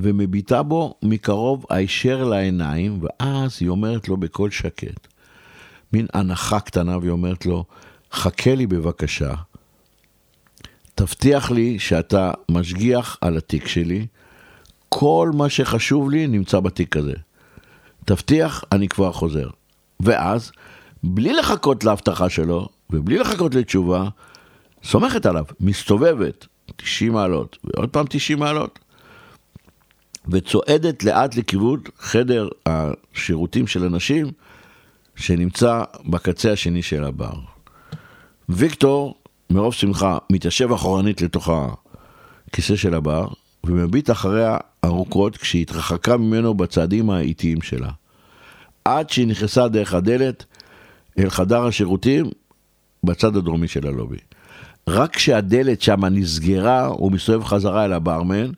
ומביטה בו מקרוב הישר לעיניים, ואז היא אומרת לו בקול שקט, מין הנחה קטנה, והיא אומרת לו, חכה לי בבקשה, תבטיח לי שאתה משגיח על התיק שלי, כל מה שחשוב לי נמצא בתיק הזה. תבטיח, אני כבר חוזר. ואז, בלי לחכות להבטחה שלו, ובלי לחכות לתשובה, סומכת עליו, מסתובבת 90 מעלות, ועוד פעם 90 מעלות, וצועדת לאט לכיוון חדר השירותים של הנשים שנמצא בקצה השני של הבר. ויקטור, מרוב שמחה, מתיישב אחורנית לתוך הכיסא של הבר ומביט אחריה ארוכות כשהיא התרחקה ממנו בצעדים האיטיים שלה. עד שהיא נכנסה דרך הדלת אל חדר השירותים בצד הדרומי של הלובי. רק כשהדלת שם נסגרה, הוא מסתובב חזרה אל הברמן,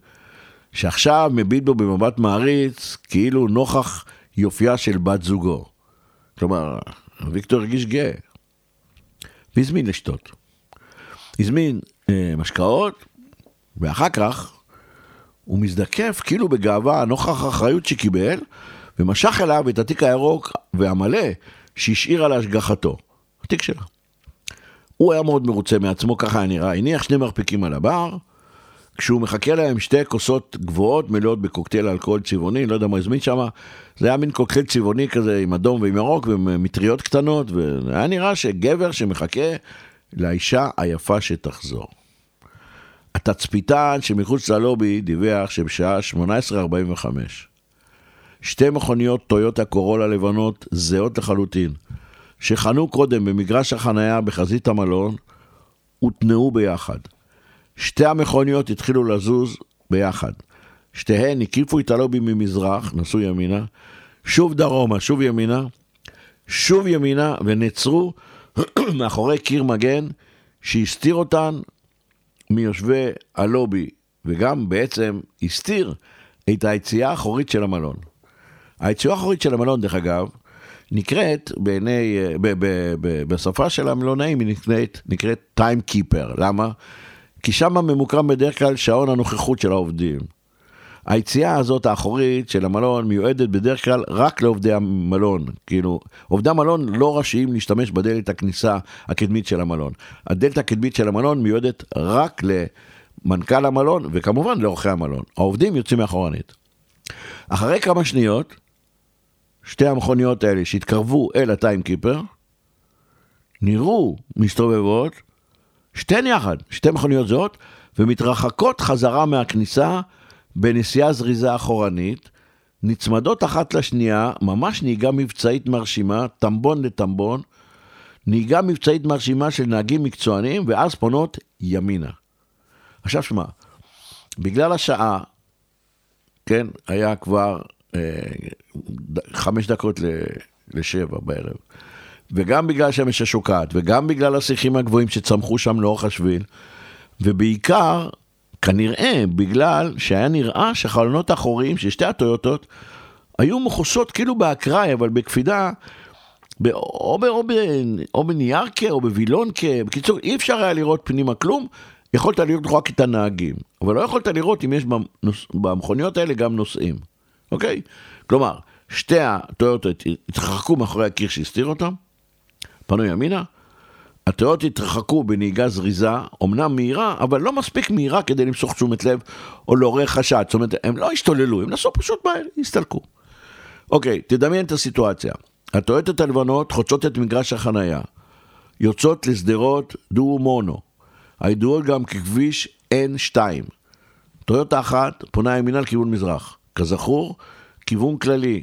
שעכשיו מביט בו במבט מעריץ, כאילו נוכח יופייה של בת זוגו. כלומר, ויקטור הרגיש גאה. והזמין לשתות. הזמין אה, משקאות, ואחר כך הוא מזדקף כאילו בגאווה נוכח האחריות שקיבל, ומשך אליו את התיק הירוק והמלא שהשאירה להשגחתו, התיק שלה. הוא היה מאוד מרוצה מעצמו, ככה היה נראה, הניח שני מרפקים על הבר, כשהוא מחכה להם שתי כוסות גבוהות מלאות בקוקטייל אלכוהול צבעוני, לא יודע מה הזמין שם, זה היה מין קוקטייל צבעוני כזה עם אדום ועם ירוק ומטריות קטנות, והיה נראה שגבר שמחכה לאישה היפה שתחזור. התצפיתן שמחוץ ללובי דיווח שבשעה 18:45 שתי מכוניות טויוטה קורולה לבנות זהות לחלוטין, שחנו קודם במגרש החנייה בחזית המלון, הותנעו ביחד. שתי המכוניות התחילו לזוז ביחד. שתיהן הקיפו את הלובי ממזרח, נסעו ימינה, שוב דרומה, שוב ימינה, שוב ימינה, ונעצרו <clears throat> מאחורי קיר מגן שהסתיר אותן מיושבי הלובי, וגם בעצם הסתיר את היציאה האחורית של המלון. היציאה האחורית של המלון, דרך אגב, נקראת בעיני, ב, ב, ב, בשפה של המלונאים היא נקראת טיים קיפר. למה? כי שם ממוקם בדרך כלל שעון הנוכחות של העובדים. היציאה הזאת האחורית של המלון מיועדת בדרך כלל רק לעובדי המלון. כאילו, עובדי המלון לא רשאים להשתמש בדלת הכניסה הקדמית של המלון. הדלת הקדמית של המלון מיועדת רק למנכ"ל המלון וכמובן לאורחי המלון. העובדים יוצאים מאחורנית. אחרי כמה שניות, שתי המכוניות האלה שהתקרבו אל הטיימקיפר, נראו מסתובבות, שתיהן יחד, שתי מכוניות זהות, ומתרחקות חזרה מהכניסה בנסיעה זריזה אחורנית, נצמדות אחת לשנייה, ממש נהיגה מבצעית מרשימה, טמבון לטמבון, נהיגה מבצעית מרשימה של נהגים מקצוענים, ואז פונות ימינה. עכשיו שמע, בגלל השעה, כן, היה כבר אה, חמש דקות לשבע בערב, וגם בגלל שמש השוקעת, וגם בגלל השיחים הגבוהים שצמחו שם לאורך השביל, ובעיקר כנראה בגלל שהיה נראה שהחלונות האחוריים של שתי הטויוטות היו מכוסות כאילו באקראי, אבל בקפידה, או, או, ב, או בניארקה או בווילונקה, בקיצור, אי אפשר היה לראות פנימה כלום, יכולת לראות רק את הנהגים, אבל לא יכולת לראות אם יש במנוס, במכוניות האלה גם נוסעים, אוקיי? כלומר, שתי הטויוטות התרחקו מאחורי הקיר שהסתיר אותם, פנו ימינה, הטיות התרחקו בנהיגה זריזה, אמנם מהירה, אבל לא מספיק מהירה כדי למסוך תשומת לב או לעורר חשד. זאת אומרת, הם לא השתוללו, הם נסעו פשוט מהר, הסתלקו. אוקיי, תדמיין את הסיטואציה. הטועטת הלבנות חוצות את מגרש החנייה, יוצאות לשדרות דו מונו, הידועות גם ככביש N2. טויוטה אחת פונה ימינה לכיוון מזרח. כזכור, כיוון כללי,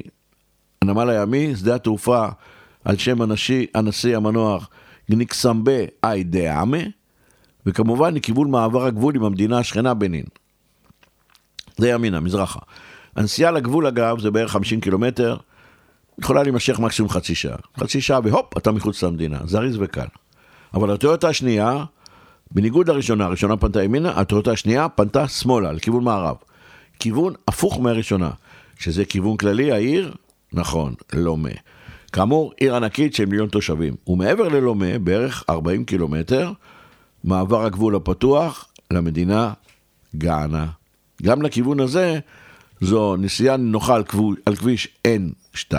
הנמל הימי, שדה התעופה על שם הנשיא, הנשיא המנוח גניקסמבה אי דאמה, וכמובן לכיוון מעבר הגבול עם המדינה השכנה בנין. זה ימינה, מזרחה. הנסיעה לגבול אגב זה בערך 50 קילומטר, יכולה להימשך מקסימום חצי שעה. חצי שעה והופ, אתה מחוץ למדינה, זריז וקל. אבל הטויוטה השנייה, בניגוד לראשונה, הראשונה פנתה ימינה, הטויוטה השנייה פנתה שמאלה, לכיוון מערב. כיוון הפוך מהראשונה, שזה כיוון כללי העיר, נכון, לומה. כאמור, עיר ענקית של מיליון תושבים. ומעבר ללומה, בערך 40 קילומטר, מעבר הגבול הפתוח למדינה גאנה. גם לכיוון הזה, זו נסיעה נוחה על, כבול, על כביש N2,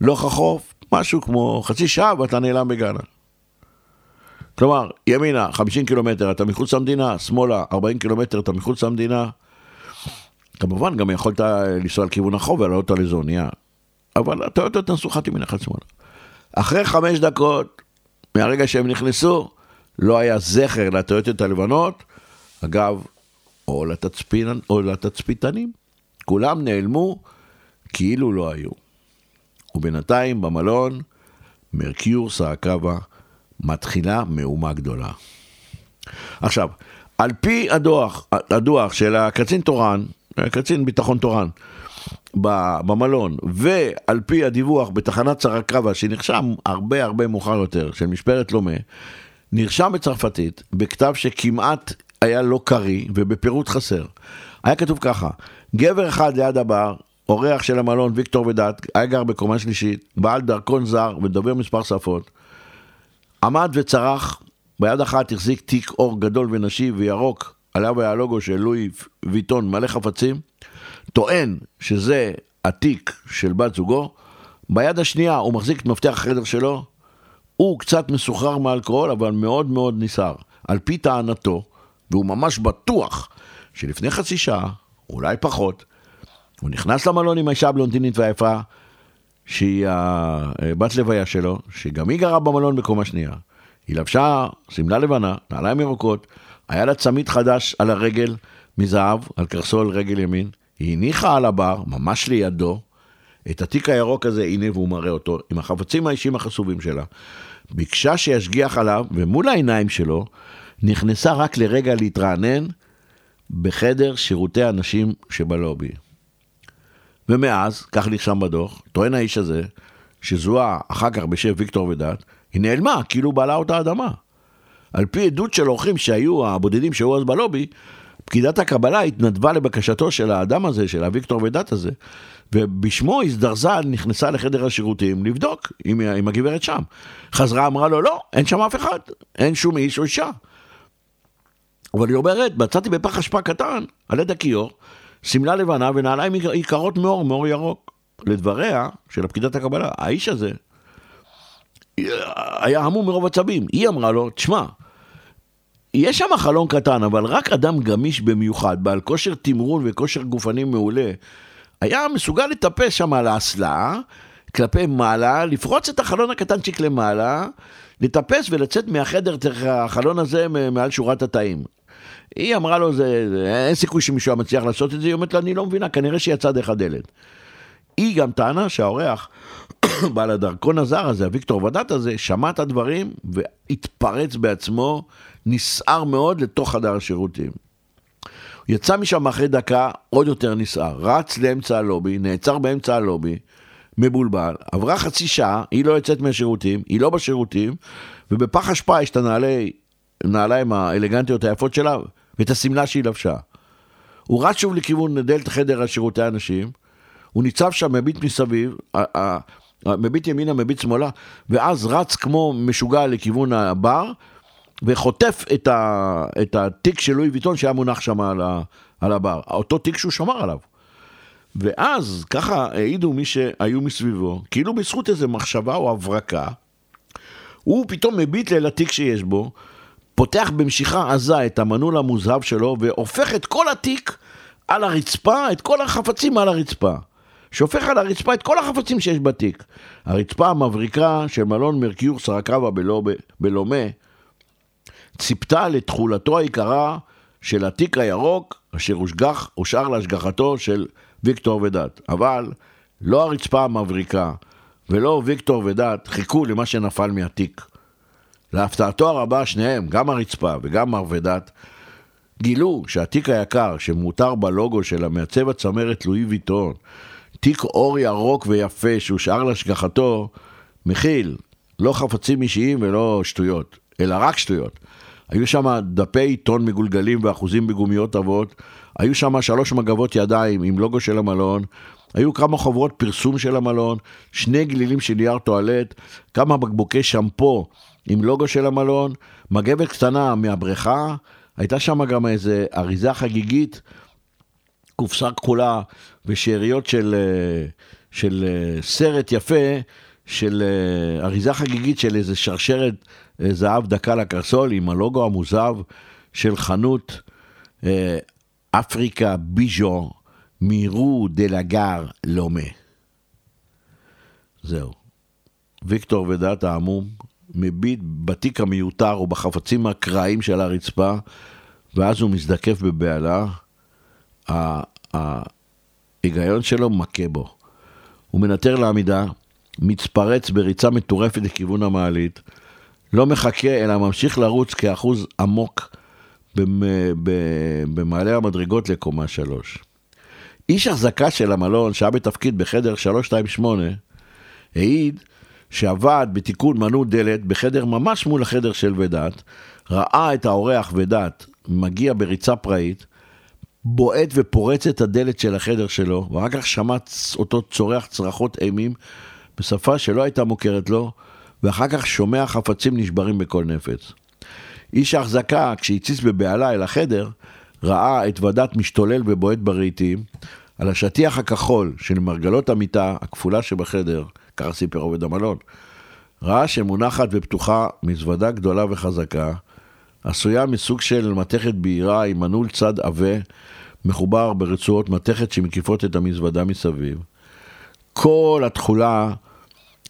לא חחוף, משהו כמו חצי שעה ואתה נעלם בגאנה. כלומר, ימינה 50 קילומטר אתה מחוץ למדינה, שמאלה 40 קילומטר אתה מחוץ למדינה. כמובן, גם יכולת לנסוע על כיוון החוב ולעלות על איזו אונייה. אבל הטויוטות נסעו חד ימין אחד שמאלה. אחרי חמש דקות, מהרגע שהם נכנסו, לא היה זכר לטויוטות הלבנות, אגב, או, לתצפינ... או לתצפיתנים. כולם נעלמו כאילו לא היו. ובינתיים במלון, מרקיור סעקבה מתחילה מהומה גדולה. עכשיו, על פי הדוח, הדוח של הקצין תורן, קצין ביטחון תורן, במלון, ועל פי הדיווח בתחנת סרקבה, שנרשם הרבה הרבה מאוחר יותר, של משפרת לומה, נרשם בצרפתית, בכתב שכמעט היה לא קריא ובפירוט חסר. היה כתוב ככה, גבר אחד ליד הבר, אורח של המלון ויקטור ודת, היה גר בקומה שלישית, בעל דרכון זר ודובר מספר שפות, עמד וצרח, ביד אחת החזיק תיק אור גדול ונשי וירוק, עליו היה הלוגו של לואי ויטון מלא חפצים, טוען שזה התיק של בת זוגו, ביד השנייה הוא מחזיק את מפתח החדר שלו, הוא קצת מסוחרר מאלכוהול, אבל מאוד מאוד נסער. על פי טענתו, והוא ממש בטוח שלפני חצי שעה, אולי פחות, הוא נכנס למלון עם האישה הבלונדינית והיפה, שהיא הבת לוויה שלו, שגם היא גרה במלון בקומה שנייה. היא לבשה שמלה לבנה, נעליים ירוקות, היה לה צמיד חדש על הרגל מזהב, על קרסול רגל ימין. היא הניחה על הבר, ממש לידו, את התיק הירוק הזה, הנה והוא מראה אותו, עם החפצים האישיים החשובים שלה. ביקשה שישגיח עליו, ומול העיניים שלו, נכנסה רק לרגע להתרענן בחדר שירותי הנשים שבלובי. ומאז, כך נרשם בדוח, טוען האיש הזה, שזוהה אחר כך בשם ויקטור ודת, היא נעלמה, כאילו בעלה אותה אדמה. על פי עדות של אורחים שהיו הבודדים שהיו אז בלובי, פקידת הקבלה התנדבה לבקשתו של האדם הזה, של הוויקטור ודת הזה, ובשמו הזדרזה, נכנסה לחדר השירותים לבדוק עם, עם הגברת שם. חזרה, אמרה לו, לא, אין שם אף אחד, אין שום איש או אישה. אבל היא אומרת, מצאתי בפח אשפה קטן, על יד הכיור, שמלה לבנה ונעליים יקרות מאור, מאור ירוק. לדבריה של הפקידת הקבלה, האיש הזה היה המום מרוב עצבים. היא אמרה לו, תשמע, יש שם חלון קטן, אבל רק אדם גמיש במיוחד, בעל כושר תמרון וכושר גופני מעולה, היה מסוגל לטפס שם על האסלה, כלפי מעלה, לפרוץ את החלון הקטנצ'יק למעלה, לטפס ולצאת מהחדר דרך החלון הזה מעל שורת התאים. היא אמרה לו, זה, זה, אין סיכוי שמישהו היה מצליח לעשות את זה, היא אומרת לה, אני לא מבינה, כנראה שיצא דרך הדלת. היא גם טענה שהאורח, <coughs> בעל הדרכון הזר הזה, הוויקטור ודעת הזה, שמע את הדברים והתפרץ בעצמו, נסער מאוד לתוך חדר השירותים. הוא יצא משם אחרי דקה עוד יותר נסער, רץ לאמצע הלובי, נעצר באמצע הלובי, מבולבל, עברה חצי שעה, היא לא יוצאת מהשירותים, היא לא בשירותים, ובפח אשפה יש את הנעלי, הנעליים האלגנטיות היפות שלה, ואת השמלה שהיא לבשה. הוא רץ שוב לכיוון דלת חדר השירותי הנשים, הוא ניצב שם, מביט מסביב, מביט ימינה, מביט שמאלה, ואז רץ כמו משוגע לכיוון הבר, וחוטף את, ה, את התיק של לואי ויטון שהיה מונח שם על, על הבר, אותו תיק שהוא שמר עליו. ואז ככה העידו מי שהיו מסביבו, כאילו בזכות איזו מחשבה או הברקה, הוא פתאום מביט אל התיק שיש בו, פותח במשיכה עזה את המנעול המוזהב שלו והופך את כל התיק על הרצפה, את כל החפצים על הרצפה. שופך על הרצפה את כל החפצים שיש בתיק. הרצפה המבריקה של מלון מרקיור סרקבה בלומה ציפתה לתכולתו היקרה של התיק הירוק אשר הושגח, הושאר להשגחתו של ויקטור ודת. אבל לא הרצפה המבריקה ולא ויקטור ודת חיכו למה שנפל מהתיק. להפתעתו הרבה שניהם, גם הרצפה וגם מר ודת, גילו שהתיק היקר שמותר בלוגו של המעצב הצמרת לואי ויטון, תיק אור ירוק ויפה שהושאר להשגחתו, מכיל לא חפצים אישיים ולא שטויות, אלא רק שטויות. היו שם דפי עיתון מגולגלים ואחוזים בגומיות עבות, היו שם שלוש מגבות ידיים עם לוגו של המלון, היו כמה חוברות פרסום של המלון, שני גלילים של נייר טואלט, כמה בקבוקי שמפו עם לוגו של המלון, מגבת קטנה מהבריכה, הייתה שם גם איזה אריזה חגיגית, קופסה כחולה ושאריות של, אה, של אה, סרט יפה, של אה, אריזה חגיגית של איזה שרשרת זהב דקה לקרסול עם הלוגו המוזב של חנות אפריקה ביז'ו מירו דה לגר לומה. זהו. ויקטור ודת העמום מביט בתיק המיותר או בחפצים הקרעים של הרצפה, ואז הוא מזדקף בבהלה. ההיגיון שלו מכה בו. הוא מנטר לעמידה, מתפרץ בריצה מטורפת לכיוון המעלית, לא מחכה אלא ממשיך לרוץ כאחוז עמוק במעלה המדרגות לקומה שלוש. איש החזקה של המלון, שהיה בתפקיד בחדר 328, העיד שעבד בתיקון מנעול דלת בחדר ממש מול החדר של ודעת, ראה את האורח ודעת מגיע בריצה פראית, בועט ופורץ את הדלת של החדר שלו, ואחר כך שמע אותו צורח צרחות אימים בשפה שלא הייתה מוכרת לו, ואחר כך שומע חפצים נשברים בכל נפץ. איש ההחזקה, כשהציץ בבהלה אל החדר, ראה את ודת משתולל ובועט ברהיטים, על השטיח הכחול של מרגלות המיטה הכפולה שבחדר, ככה סיפר עובד המלון, ראה שמונחת ופתוחה מזוודה גדולה וחזקה, עשויה מסוג של מתכת בהירה עם מנעול צד עבה, מחובר ברצועות מתכת שמקיפות את המזוודה מסביב. כל התכולה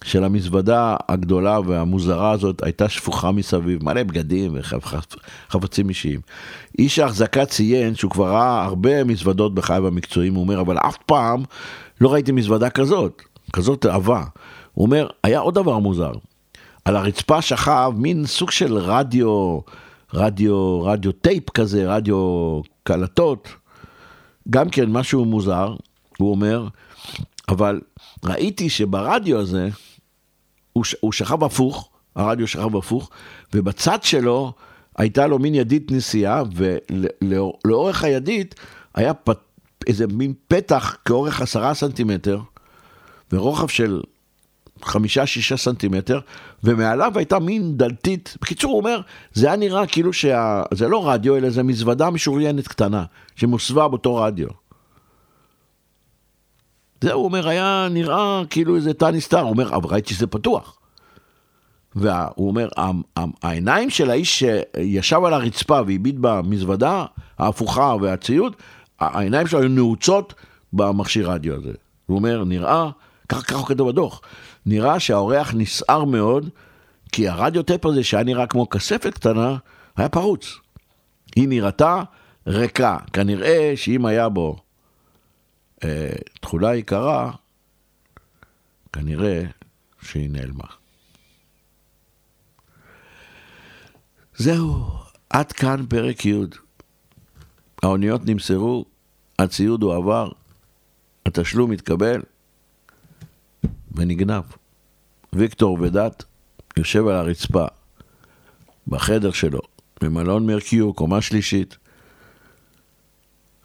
של המזוודה הגדולה והמוזרה הזאת הייתה שפוכה מסביב, מלא בגדים וחפצים אישיים. איש ההחזקה ציין שהוא כבר ראה הרבה מזוודות בחייו המקצועיים, הוא אומר, אבל אף פעם לא ראיתי מזוודה כזאת, כזאת תאווה. הוא אומר, היה עוד דבר מוזר. על הרצפה שכב מין סוג של רדיו, רדיו, רדיו טייפ כזה, רדיו קלטות. גם כן משהו מוזר, הוא אומר, אבל ראיתי שברדיו הזה, הוא, הוא שכב הפוך, הרדיו שכב הפוך, ובצד שלו הייתה לו מין ידית נסיעה, ולאורך הידית היה פת, איזה מין פתח כאורך עשרה סנטימטר, ורוחב של חמישה-שישה סנטימטר, ומעליו הייתה מין דלתית. בקיצור, הוא אומר, זה היה נראה כאילו שזה לא רדיו, אלא זה מזוודה משוריינת קטנה, שמוסווה באותו רדיו. זה, הוא אומר, היה נראה כאילו איזה תא נסתר, הוא אומר, אבל ראיתי שזה פתוח. והוא אומר, העיניים של האיש שישב על הרצפה והביט במזוודה ההפוכה והציוד, העיניים שלו היו נעוצות במכשיר רדיו הזה. הוא אומר, נראה, ככה הוא כתוב בדוח, נראה שהאורח נסער מאוד, כי הרדיו טייפ הזה, שהיה נראה כמו כספת קטנה, היה פרוץ. היא נראתה ריקה. כנראה שאם היה בו תכולה יקרה, כנראה שהיא נעלמה. זהו, עד כאן פרק י'. האוניות נמסרו, הציוד הועבר, התשלום התקבל ונגנב. ויקטור ודת יושב על הרצפה בחדר שלו, במלון מרקיו, קומה שלישית,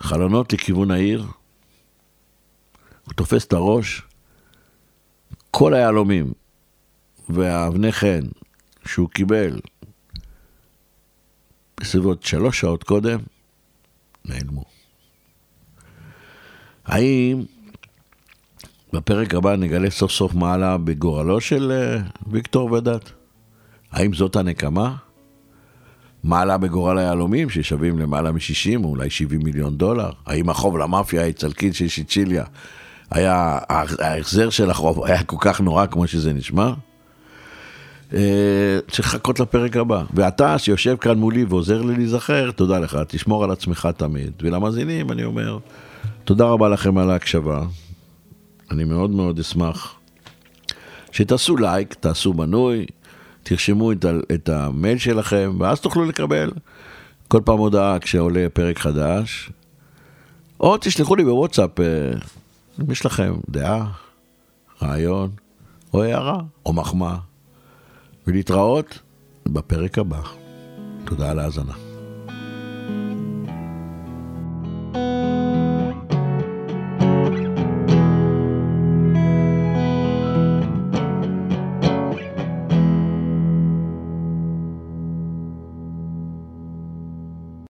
חלונות לכיוון העיר, הוא תופס את הראש, כל היהלומים והאבני חן שהוא קיבל בסביבות שלוש שעות קודם, נעלמו. האם בפרק הבא נגלה סוף סוף מעלה בגורלו של אה, ויקטור ודת? האם זאת הנקמה? מעלה בגורל היהלומים ששווים למעלה מ-60 או אולי 70 מיליון דולר? האם החוב למאפיה האיטלקית של שיצ'יליה היה, ההחזר של החוב היה כל כך נורא כמו שזה נשמע? אה, צריך לחכות לפרק הבא. ואתה שיושב כאן מולי ועוזר לי להיזכר, תודה לך, תשמור על עצמך תמיד. ולמאזינים אני אומר, תודה רבה לכם על ההקשבה. אני מאוד מאוד אשמח שתעשו לייק, תעשו מנוי, תרשמו את, את המייל שלכם, ואז תוכלו לקבל כל פעם הודעה כשעולה פרק חדש. או תשלחו לי בוואטסאפ, אה, אם יש לכם דעה, רעיון, או הערה, או מחמאה. ולהתראות בפרק הבא. תודה על ההאזנה.